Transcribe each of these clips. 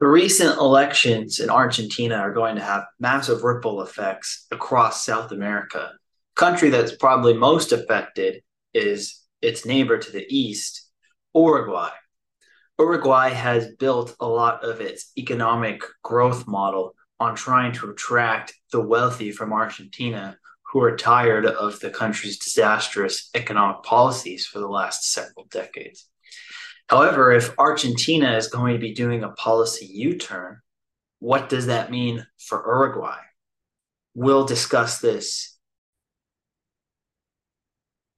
The recent elections in Argentina are going to have massive ripple effects across South America. The country that's probably most affected is its neighbor to the east, Uruguay. Uruguay has built a lot of its economic growth model on trying to attract the wealthy from Argentina who are tired of the country's disastrous economic policies for the last several decades. However, if Argentina is going to be doing a policy U turn, what does that mean for Uruguay? We'll discuss this.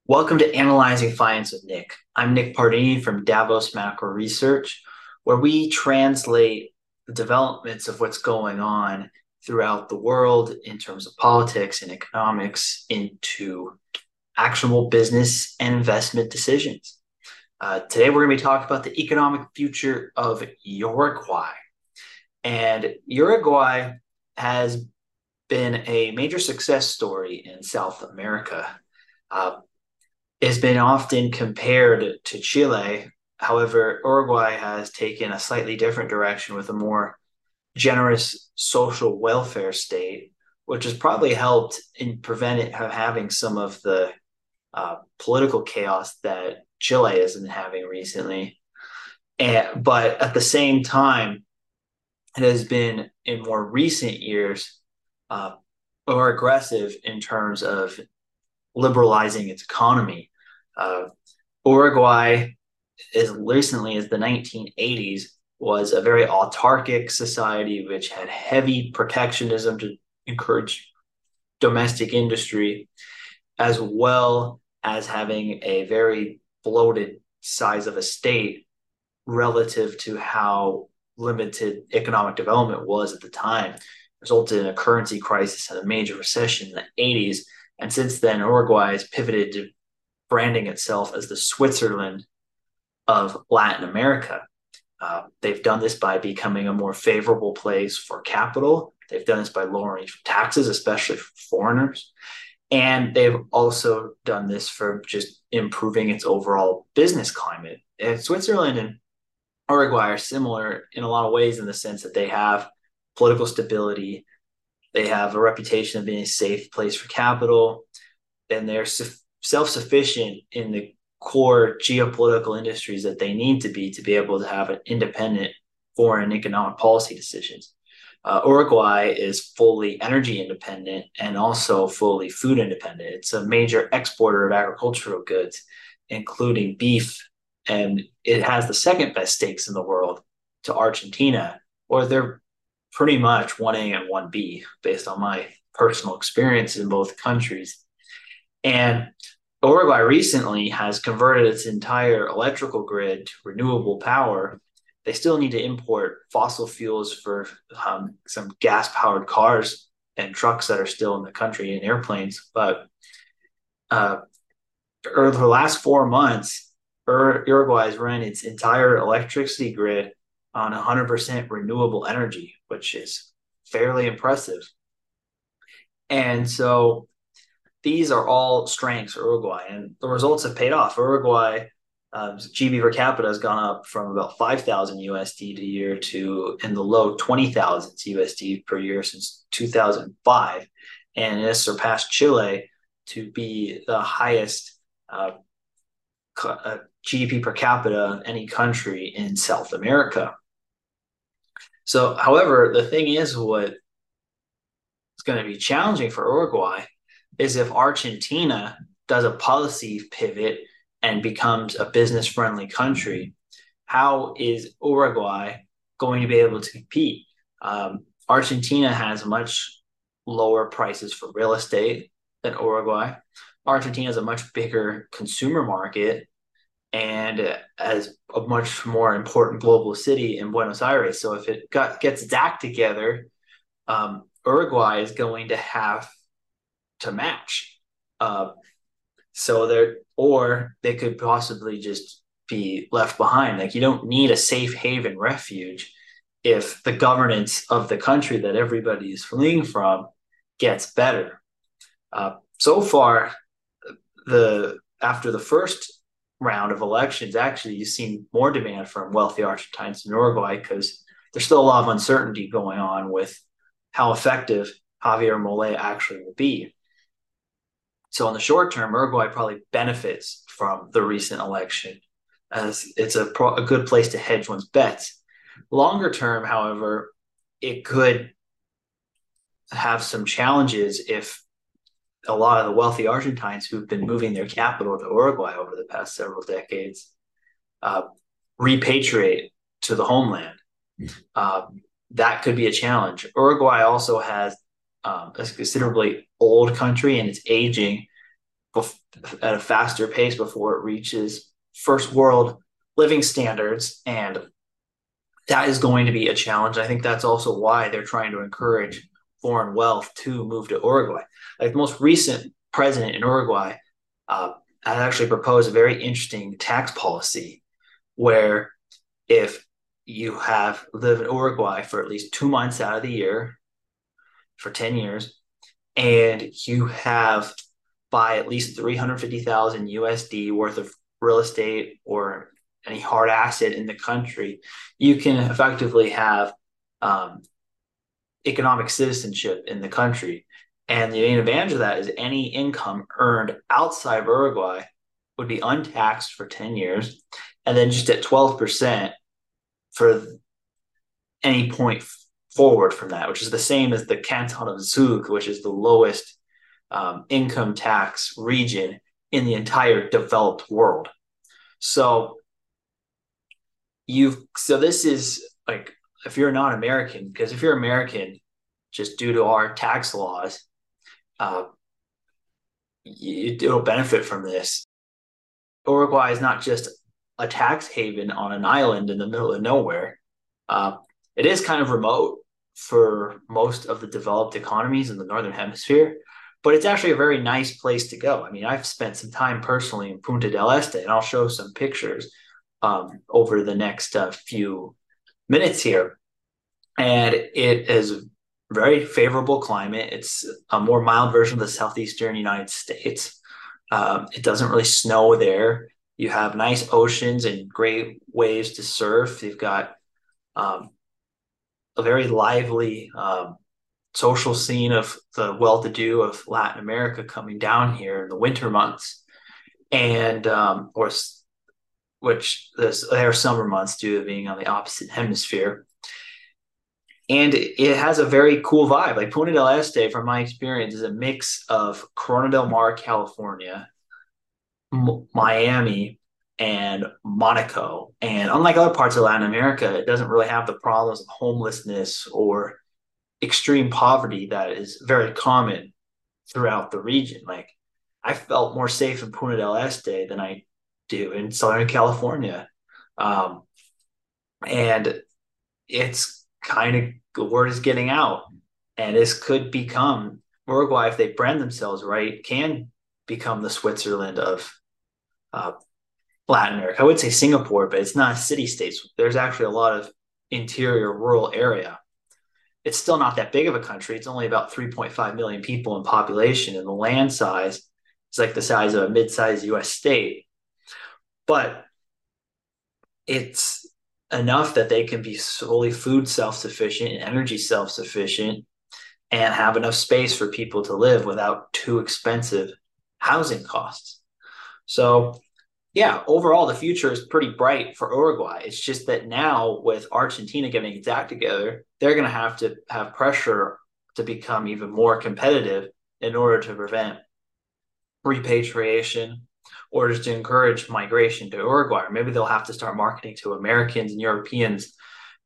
Welcome to Analyzing Finance with Nick. I'm Nick Pardini from Davos Macro Research, where we translate the developments of what's going on throughout the world in terms of politics and economics into actionable business and investment decisions. Uh, today, we're going to be talking about the economic future of Uruguay. And Uruguay has been a major success story in South America. Uh, it's been often compared to Chile. However, Uruguay has taken a slightly different direction with a more generous social welfare state, which has probably helped in prevent it having some of the uh, political chaos that Chile has been having recently. And, but at the same time, it has been in more recent years uh, more aggressive in terms of liberalizing its economy. Uh, Uruguay, as recently as the 1980s, was a very autarkic society which had heavy protectionism to encourage domestic industry, as well as having a very bloated size of a state relative to how limited economic development was at the time, resulted in a currency crisis and a major recession in the 80s. And since then, Uruguay has pivoted to branding itself as the Switzerland of Latin America. Uh, they've done this by becoming a more favorable place for capital. They've done this by lowering taxes, especially for foreigners. And they've also done this for just improving its overall business climate. And Switzerland and Uruguay are similar in a lot of ways in the sense that they have political stability, they have a reputation of being a safe place for capital, and they're su- self sufficient in the core geopolitical industries that they need to be to be able to have an independent foreign economic policy decisions. Uh, Uruguay is fully energy independent and also fully food independent. It's a major exporter of agricultural goods, including beef, and it has the second best steaks in the world to Argentina, or they're pretty much 1A and 1B based on my personal experience in both countries. And Uruguay recently has converted its entire electrical grid to renewable power they still need to import fossil fuels for um, some gas powered cars and trucks that are still in the country and airplanes. But uh, for the last four months, Uruguay has run its entire electricity grid on 100% renewable energy, which is fairly impressive. And so these are all strengths for Uruguay, and the results have paid off. Uruguay um, GDP per capita has gone up from about 5,000 USD a year to in the low 20,000 USD per year since 2005. And it has surpassed Chile to be the highest uh, uh, GDP per capita of any country in South America. So, however, the thing is, what is going to be challenging for Uruguay is if Argentina does a policy pivot and becomes a business friendly country, how is Uruguay going to be able to compete? Um, Argentina has much lower prices for real estate than Uruguay. Argentina is a much bigger consumer market and as a much more important global city in Buenos Aires. So if it got, gets its act together, um, Uruguay is going to have to match. Uh, so there, or they could possibly just be left behind. Like you don't need a safe haven refuge if the governance of the country that everybody is fleeing from gets better. Uh, so far, the after the first round of elections, actually, you've seen more demand from wealthy Argentines in Uruguay because there's still a lot of uncertainty going on with how effective Javier Milei actually will be. So in the short term, Uruguay probably benefits from the recent election as it's a, pro- a good place to hedge one's bets. Longer term, however, it could have some challenges if a lot of the wealthy Argentines who've been moving their capital to Uruguay over the past several decades uh, repatriate to the homeland. Uh, that could be a challenge. Uruguay also has um, a considerably old country and it's aging bef- at a faster pace before it reaches first world living standards. And that is going to be a challenge. I think that's also why they're trying to encourage foreign wealth to move to Uruguay. Like the most recent president in Uruguay uh, actually proposed a very interesting tax policy where if you have lived in Uruguay for at least two months out of the year for 10 years, and you have buy at least 350,000 USD worth of real estate or any hard asset in the country, you can effectively have um, economic citizenship in the country. And the main advantage of that is any income earned outside of Uruguay would be untaxed for 10 years and then just at 12% for any point forward from that, which is the same as the canton of Zug, which is the lowest um, income tax region in the entire developed world. So you've so this is like if you're not American, because if you're American, just due to our tax laws, uh, it'll benefit from this. Uruguay is not just a tax haven on an island in the middle of nowhere. Uh, it is kind of remote for most of the developed economies in the northern hemisphere, but it's actually a very nice place to go. I mean, I've spent some time personally in Punta del Este, and I'll show some pictures um, over the next uh, few minutes here. And it is a very favorable climate. It's a more mild version of the southeastern United States. Um, it doesn't really snow there. You have nice oceans and great waves to surf. You've got um, a very lively um, social scene of the well-to-do of Latin America coming down here in the winter months, and um, or which this their summer months due to being on the opposite hemisphere. And it has a very cool vibe. Like Punta del Este, from my experience, is a mix of Corona del Mar, California, M- Miami, and Monaco. And unlike other parts of Latin America, it doesn't really have the problems of homelessness or extreme poverty that is very common throughout the region. Like I felt more safe in Punta del Este than I do in Southern California. Um, and it's kind of the word is getting out. And this could become Uruguay, if they brand themselves right, can become the Switzerland of uh, Latin America. I would say Singapore, but it's not city states. There's actually a lot of interior rural area it's still not that big of a country. It's only about 3.5 million people in population, and the land size is like the size of a mid-sized U.S. state. But it's enough that they can be solely food self-sufficient and energy self-sufficient and have enough space for people to live without too expensive housing costs. So yeah, overall, the future is pretty bright for Uruguay. It's just that now, with Argentina getting its act together, they're going to have to have pressure to become even more competitive in order to prevent repatriation or just to encourage migration to Uruguay. Or maybe they'll have to start marketing to Americans and Europeans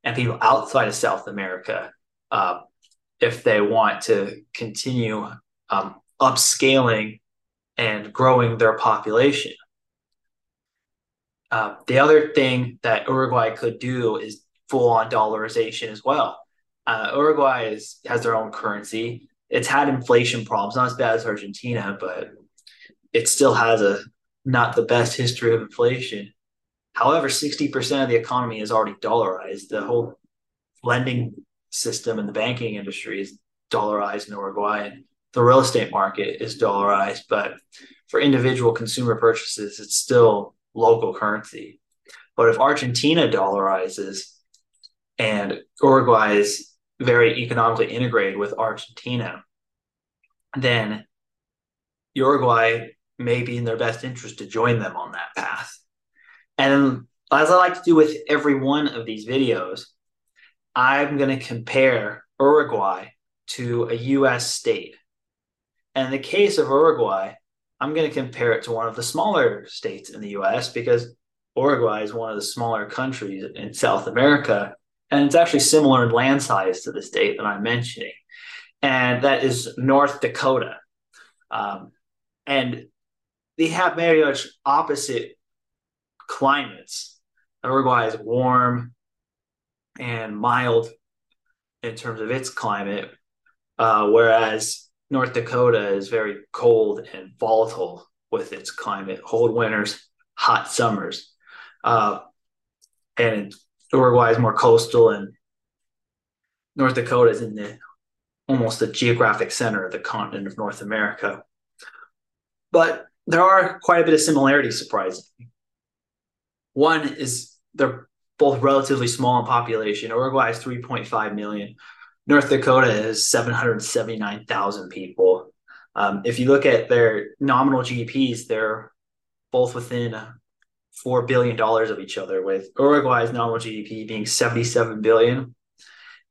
and people outside of South America uh, if they want to continue um, upscaling and growing their population. Uh, the other thing that Uruguay could do is full on dollarization as well. Uh, Uruguay is, has their own currency. It's had inflation problems, not as bad as Argentina, but it still has a not the best history of inflation. However, 60% of the economy is already dollarized. The whole lending system and the banking industry is dollarized in Uruguay. And the real estate market is dollarized, but for individual consumer purchases, it's still local currency. But if Argentina dollarizes, and Uruguay is very economically integrated with Argentina, then Uruguay may be in their best interest to join them on that path. And as I like to do with every one of these videos, I'm going to compare Uruguay to a US state. And in the case of Uruguay, I'm going to compare it to one of the smaller states in the US because Uruguay is one of the smaller countries in South America. And it's actually similar in land size to the state that I'm mentioning. And that is North Dakota. Um, and they have very much opposite climates. Uruguay is warm and mild in terms of its climate, uh, whereas North Dakota is very cold and volatile with its climate, cold winters, hot summers. Uh, and Uruguay is more coastal, and North Dakota is in the almost the geographic center of the continent of North America. But there are quite a bit of similarities, surprisingly. One is they're both relatively small in population. Uruguay is 3.5 million. North Dakota is 779,000 people. Um, if you look at their nominal GDPs, they're both within four billion dollars of each other, with Uruguay's nominal GDP being 77 billion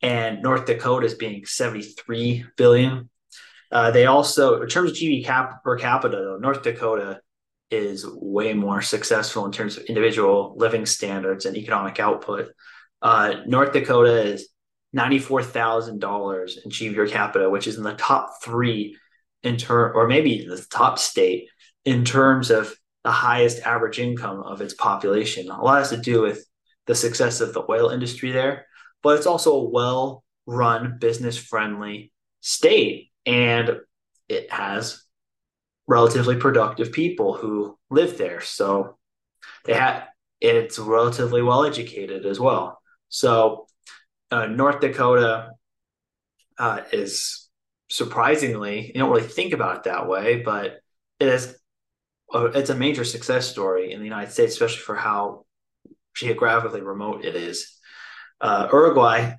and North Dakota's being 73 billion. Uh, they also, in terms of GDP cap per capita, though, North Dakota is way more successful in terms of individual living standards and economic output. Uh, North Dakota is $94,000 in GDP per capita, which is in the top three in term, or maybe the top state in terms of the highest average income of its population. A lot has to do with the success of the oil industry there, but it's also a well run, business friendly state. And it has relatively productive people who live there. So they had it's relatively well educated as well. So uh, North Dakota uh, is surprisingly you don't really think about it that way, but it is uh, it's a major success story in the United States, especially for how geographically remote it is. Uh, Uruguay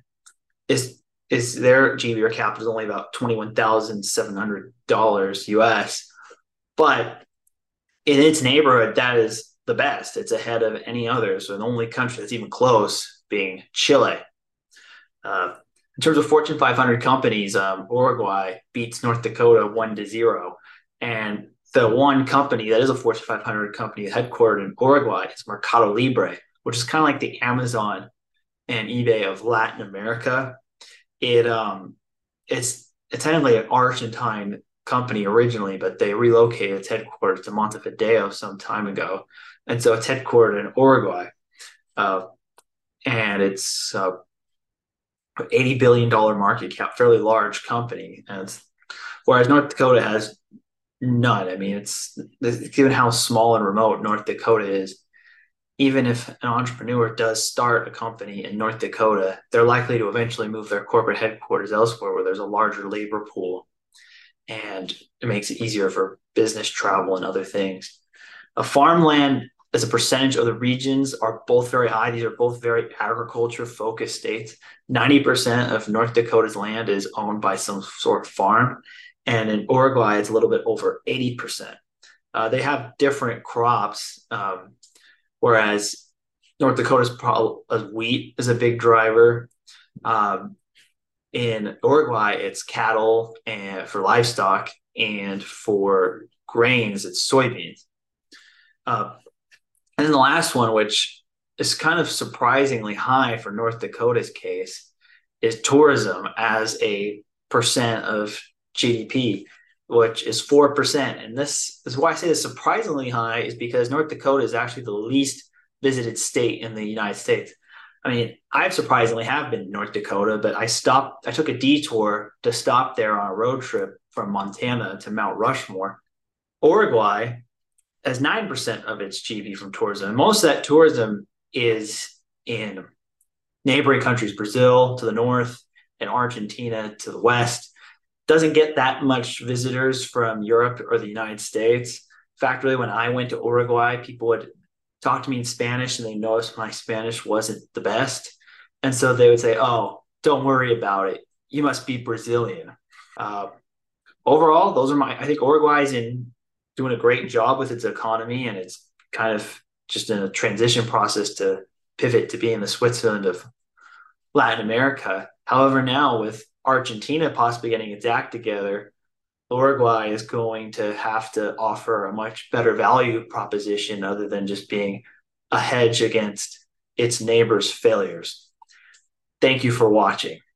is is their GDP per capita is only about twenty one thousand seven hundred dollars US, but in its neighborhood, that is the best. It's ahead of any other. So the only country that's even close being Chile. Uh, in terms of Fortune 500 companies, um, Uruguay beats North Dakota one to zero, and the one company that is a Fortune 500 company headquartered in Uruguay is Mercado Libre, which is kind of like the Amazon and eBay of Latin America. It um, it's essentially an Argentine company originally, but they relocated its headquarters to Montevideo some time ago, and so it's headquartered in Uruguay, uh, and it's uh, 80 billion dollar market cap, fairly large company. whereas North Dakota has none. I mean, it's, it's given how small and remote North Dakota is. Even if an entrepreneur does start a company in North Dakota, they're likely to eventually move their corporate headquarters elsewhere where there's a larger labor pool and it makes it easier for business travel and other things. A farmland as a percentage of the regions are both very high. These are both very agriculture focused states. 90% of North Dakota's land is owned by some sort of farm. And in Uruguay, it's a little bit over 80%. Uh, they have different crops, um, whereas North Dakota's pro- wheat is a big driver. Um, in Uruguay, it's cattle and for livestock, and for grains, it's soybeans. Uh, and then the last one, which is kind of surprisingly high for North Dakota's case, is tourism as a percent of GDP, which is 4%. And this is why I say it's surprisingly high, is because North Dakota is actually the least visited state in the United States. I mean, I have surprisingly have been North Dakota, but I stopped, I took a detour to stop there on a road trip from Montana to Mount Rushmore. Uruguay has 9% of its GDP from tourism. Most of that tourism is in neighboring countries, Brazil to the north and Argentina to the west. Doesn't get that much visitors from Europe or the United States. In fact, really, when I went to Uruguay, people would talk to me in Spanish and they noticed my Spanish wasn't the best. And so they would say, oh, don't worry about it. You must be Brazilian. Uh, overall, those are my, I think Uruguay is in doing a great job with its economy and it's kind of just in a transition process to pivot to being the Switzerland of Latin America. However, now with Argentina possibly getting its act together, Uruguay is going to have to offer a much better value proposition other than just being a hedge against its neighbors' failures. Thank you for watching.